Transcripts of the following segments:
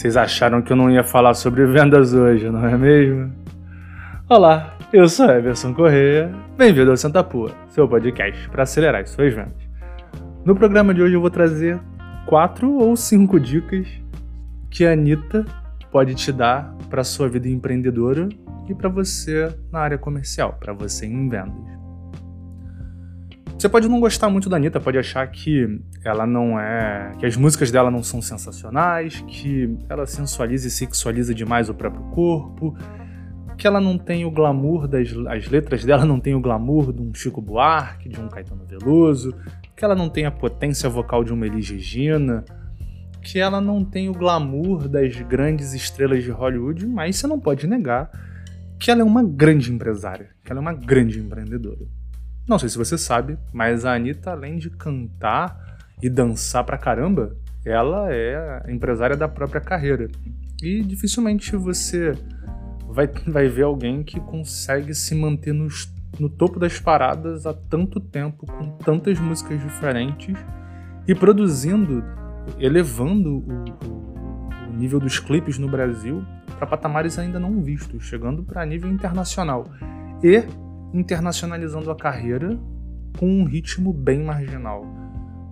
Vocês acharam que eu não ia falar sobre vendas hoje, não é mesmo? Olá, eu sou Everson Correia. Bem-vindo ao Santa Pua, seu podcast para acelerar as suas vendas. No programa de hoje eu vou trazer quatro ou cinco dicas que a Anitta pode te dar para sua vida empreendedora e para você na área comercial, para você em vendas. Você pode não gostar muito da Anitta, pode achar que ela não é. que as músicas dela não são sensacionais, que ela sensualiza e sexualiza demais o próprio corpo, que ela não tem o glamour das. as letras dela não tem o glamour de um Chico Buarque, de um Caetano Veloso, que ela não tem a potência vocal de uma Elis Regina, que ela não tem o glamour das grandes estrelas de Hollywood, mas você não pode negar que ela é uma grande empresária, que ela é uma grande empreendedora. Não sei se você sabe, mas a Anitta, além de cantar e dançar pra caramba, ela é empresária da própria carreira. E dificilmente você vai, vai ver alguém que consegue se manter nos, no topo das paradas há tanto tempo, com tantas músicas diferentes e produzindo, elevando o, o, o nível dos clipes no Brasil para patamares ainda não vistos, chegando para nível internacional. E internacionalizando a carreira com um ritmo bem marginal.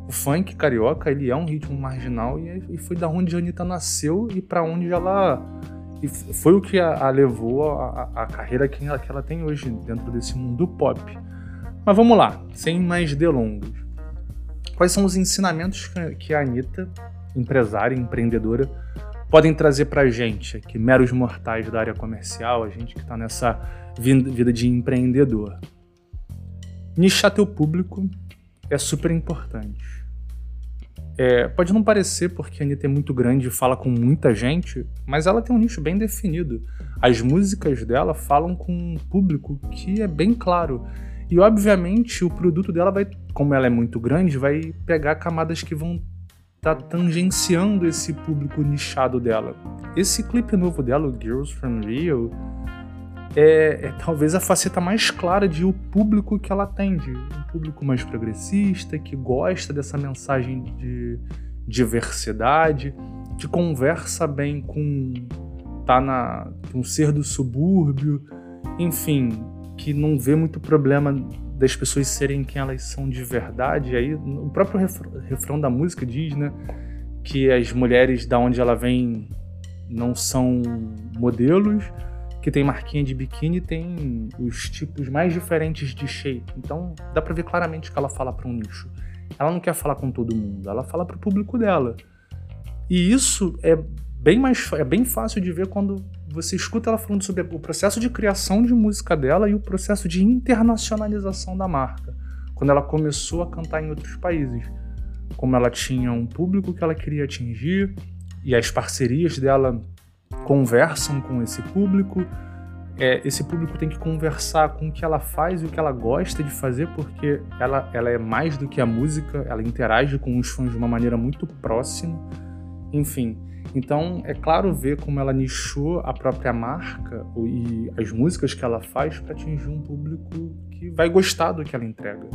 O funk carioca ele é um ritmo marginal e, foi da onde a Anitta nasceu e para onde ela e foi o que a, a levou a, a, carreira que ela, que ela tem hoje dentro desse mundo pop. Mas vamos lá, sem mais delongas. Quais são os ensinamentos que a Anitta, empresária, empreendedora, podem trazer para gente, que meros mortais da área comercial, a gente que está nessa vida de empreendedor. Nichar teu público é super importante. É, pode não parecer porque a Anitta é muito grande e fala com muita gente, mas ela tem um nicho bem definido. As músicas dela falam com um público que é bem claro. E obviamente o produto dela vai, como ela é muito grande, vai pegar camadas que vão tá tangenciando esse público nichado dela. Esse clipe novo dela, o Girls from Rio, é, é, talvez a faceta mais clara de o público que ela atende. Um público mais progressista, que gosta dessa mensagem de diversidade, que conversa bem com tá na um ser do subúrbio, enfim, que não vê muito problema das pessoas serem quem elas são de verdade. Aí o próprio refrão da música diz, né, que as mulheres da onde ela vem não são modelos, que tem marquinha de biquíni tem os tipos mais diferentes de shape. Então dá para ver claramente que ela fala para um nicho. Ela não quer falar com todo mundo, ela fala para o público dela. E isso é bem mais é bem fácil de ver quando você escuta ela falando sobre o processo de criação de música dela e o processo de internacionalização da marca, quando ela começou a cantar em outros países, como ela tinha um público que ela queria atingir e as parcerias dela conversam com esse público. É, esse público tem que conversar com o que ela faz e o que ela gosta de fazer, porque ela, ela é mais do que a música, ela interage com os fãs de uma maneira muito próxima. Enfim, então, é claro ver como ela nichou a própria marca e as músicas que ela faz para atingir um público que vai gostar do que ela entrega.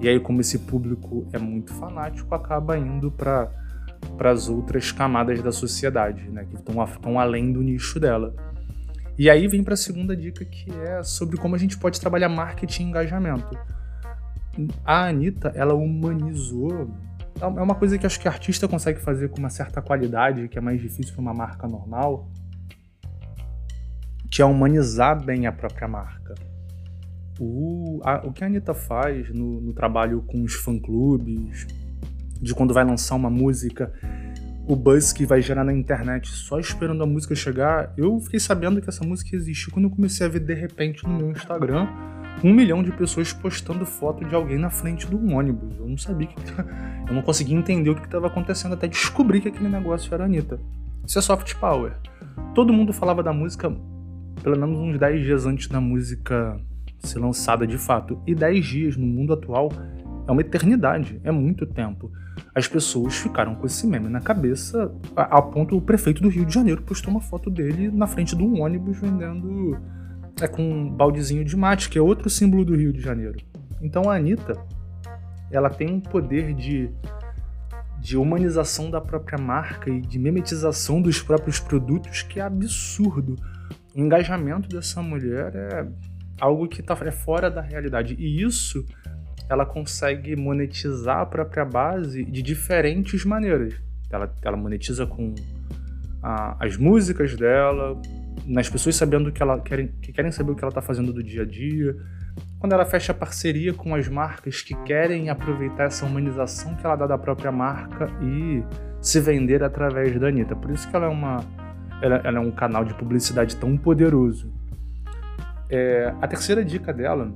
E aí, como esse público é muito fanático, acaba indo para as outras camadas da sociedade, né, que estão além do nicho dela. E aí vem para a segunda dica, que é sobre como a gente pode trabalhar marketing e engajamento. A Anitta, ela humanizou é, é uma coisa que acho que artista consegue fazer com uma certa qualidade, que é mais difícil para uma marca normal, que é humanizar bem a própria marca. O, a, o que a Anitta faz no, no trabalho com os fã-clubes, de quando vai lançar uma música, o buzz que vai gerar na internet só esperando a música chegar, eu fiquei sabendo que essa música existiu quando eu comecei a ver de repente no meu Instagram um milhão de pessoas postando foto de alguém na frente do ônibus. Eu não sabia que. Eu não conseguia entender o que estava acontecendo até descobrir que aquele negócio era Anitta. Isso é soft power. Todo mundo falava da música pelo menos uns 10 dias antes da música ser lançada de fato. E 10 dias no mundo atual é uma eternidade, é muito tempo. As pessoas ficaram com esse meme na cabeça, a, a ponto o prefeito do Rio de Janeiro postou uma foto dele na frente de um ônibus vendendo é com um baldezinho de mate, que é outro símbolo do Rio de Janeiro. Então a Anitta, ela tem um poder de, de humanização da própria marca e de memetização dos próprios produtos que é absurdo. O engajamento dessa mulher é algo que tá, é fora da realidade. E isso ela consegue monetizar a própria base de diferentes maneiras. Ela, ela monetiza com a, as músicas dela, nas pessoas sabendo que, ela querem, que querem saber o que ela está fazendo do dia a dia. Quando ela fecha parceria com as marcas que querem aproveitar essa humanização que ela dá da própria marca e se vender através da Anitta. Por isso que ela é uma ela, ela é um canal de publicidade tão poderoso. É, a terceira dica dela,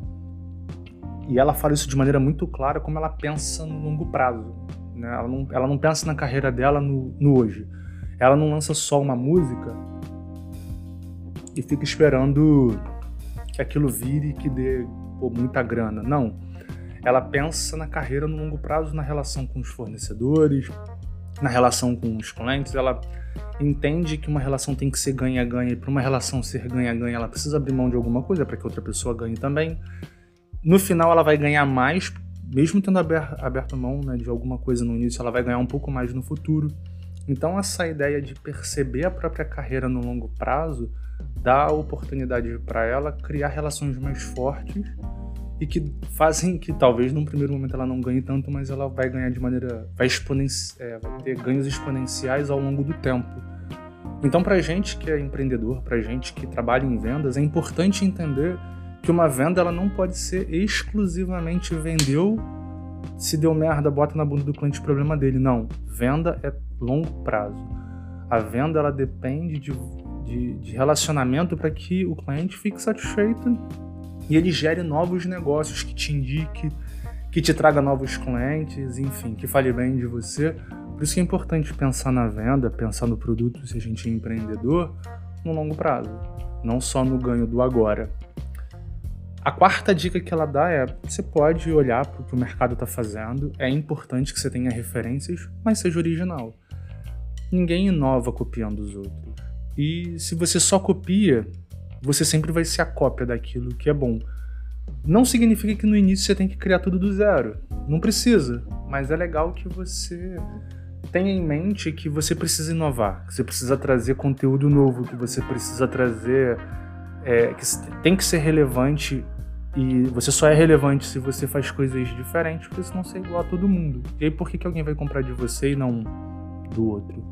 e ela fala isso de maneira muito clara, como ela pensa no longo prazo. Né? Ela, não, ela não pensa na carreira dela no, no hoje. Ela não lança só uma música e fica esperando que aquilo vire e que dê pô, muita grana. Não. Ela pensa na carreira no longo prazo, na relação com os fornecedores, na relação com os clientes. Ela entende que uma relação tem que ser ganha-ganha e para uma relação ser ganha-ganha, ela precisa abrir mão de alguma coisa para que outra pessoa ganhe também. No final, ela vai ganhar mais, mesmo tendo aberto, mão né, de alguma coisa no início, ela vai ganhar um pouco mais no futuro. Então, essa ideia de perceber a própria carreira no longo prazo dá oportunidade para ela criar relações mais fortes e que fazem que talvez num primeiro momento ela não ganhe tanto, mas ela vai ganhar de maneira. vai, exponenci, é, vai ter ganhos exponenciais ao longo do tempo. Então, para gente que é empreendedor, para gente que trabalha em vendas, é importante entender que uma venda ela não pode ser exclusivamente vendeu, se deu merda, bota na bunda do cliente, problema dele. Não, venda é longo prazo. A venda ela depende de, de, de relacionamento para que o cliente fique satisfeito e ele gere novos negócios que te indique, que te traga novos clientes, enfim, que fale bem de você. Por isso que é importante pensar na venda, pensar no produto, se a gente é empreendedor, no longo prazo, não só no ganho do agora. A quarta dica que ela dá é: você pode olhar para o que o mercado está fazendo, é importante que você tenha referências, mas seja original. Ninguém inova copiando os outros. E se você só copia, você sempre vai ser a cópia daquilo que é bom. Não significa que no início você tem que criar tudo do zero. Não precisa. Mas é legal que você tenha em mente que você precisa inovar, que você precisa trazer conteúdo novo, que você precisa trazer. É, que tem que ser relevante e você só é relevante se você faz coisas diferentes, porque senão você é igual a todo mundo. E aí por que, que alguém vai comprar de você e não do outro?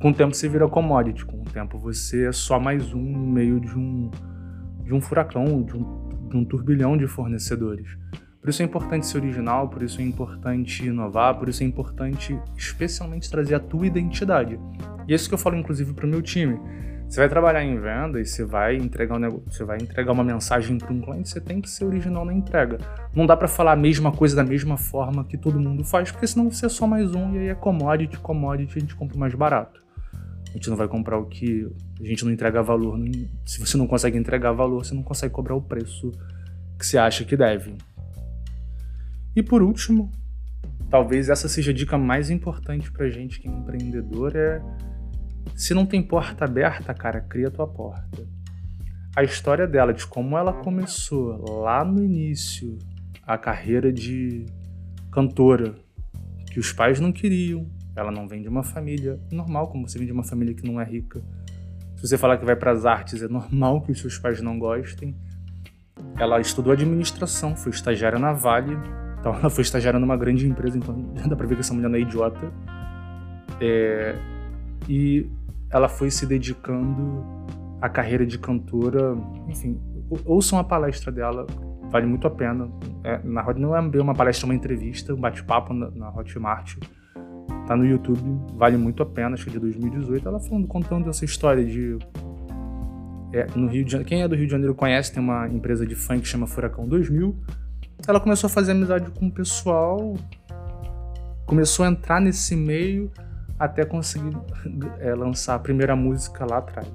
Com o tempo você vira commodity, com o tempo você é só mais um no meio de um, de um furacão, de um, de um turbilhão de fornecedores. Por isso é importante ser original, por isso é importante inovar, por isso é importante especialmente trazer a tua identidade. E é isso que eu falo inclusive para o meu time. Você vai trabalhar em venda e você vai entregar um negócio, você vai entregar uma mensagem para um cliente, você tem que ser original na entrega. Não dá para falar a mesma coisa da mesma forma que todo mundo faz, porque senão você é só mais um e aí é commodity, commodity, a gente compra mais barato. A gente não vai comprar o que a gente não entrega valor. Se você não consegue entregar valor, você não consegue cobrar o preço que você acha que deve. E por último, talvez essa seja a dica mais importante pra gente que é empreendedor é se não tem porta aberta, cara, cria tua porta. A história dela, de como ela começou lá no início a carreira de cantora, que os pais não queriam, ela não vem de uma família normal, como você vem de uma família que não é rica. Se você falar que vai para as artes, é normal que os seus pais não gostem. Ela estudou administração, foi estagiária na Vale. Então ela foi estagiária numa grande empresa, então dá pra ver que essa mulher não é idiota. É, e ela foi se dedicando à carreira de cantora. Enfim, ouçam a palestra dela, vale muito a pena. É, na, não é bem uma palestra, é uma entrevista, um bate-papo na, na Hotmart Tá no YouTube, vale muito a pena, acho que é de 2018. Ela falando, contando essa história de. É, no Rio de Janeiro, quem é do Rio de Janeiro conhece, tem uma empresa de funk que chama Furacão 2000. Ela começou a fazer amizade com o pessoal, começou a entrar nesse meio até conseguir é, lançar a primeira música lá atrás.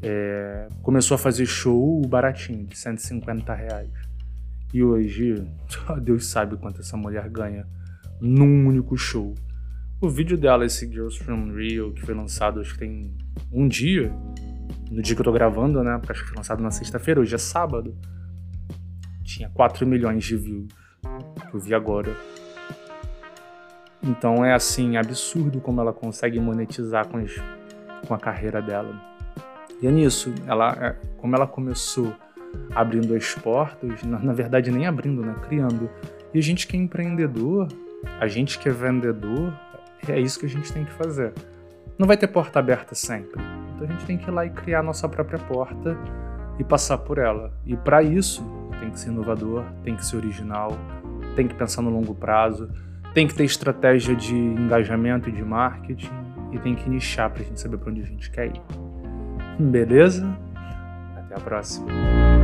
É, começou a fazer show baratinho, de 150 reais. E hoje, Deus sabe quanto essa mulher ganha num único show. O vídeo dela, esse Girls From Rio, que foi lançado acho que tem um dia, no dia que eu tô gravando, né? Acho que foi lançado na sexta-feira, hoje é sábado. Tinha 4 milhões de views. Que eu vi agora. Então é assim, absurdo como ela consegue monetizar com, as, com a carreira dela. E é nisso, ela, é, como ela começou abrindo as portas, na, na verdade nem abrindo, né? Criando. E a gente que é empreendedor, a gente que é vendedor, é isso que a gente tem que fazer. Não vai ter porta aberta sempre. Então a gente tem que ir lá e criar a nossa própria porta e passar por ela. E para isso, tem que ser inovador, tem que ser original, tem que pensar no longo prazo, tem que ter estratégia de engajamento e de marketing e tem que nichar para a gente saber para onde a gente quer ir. Beleza? Até a próxima.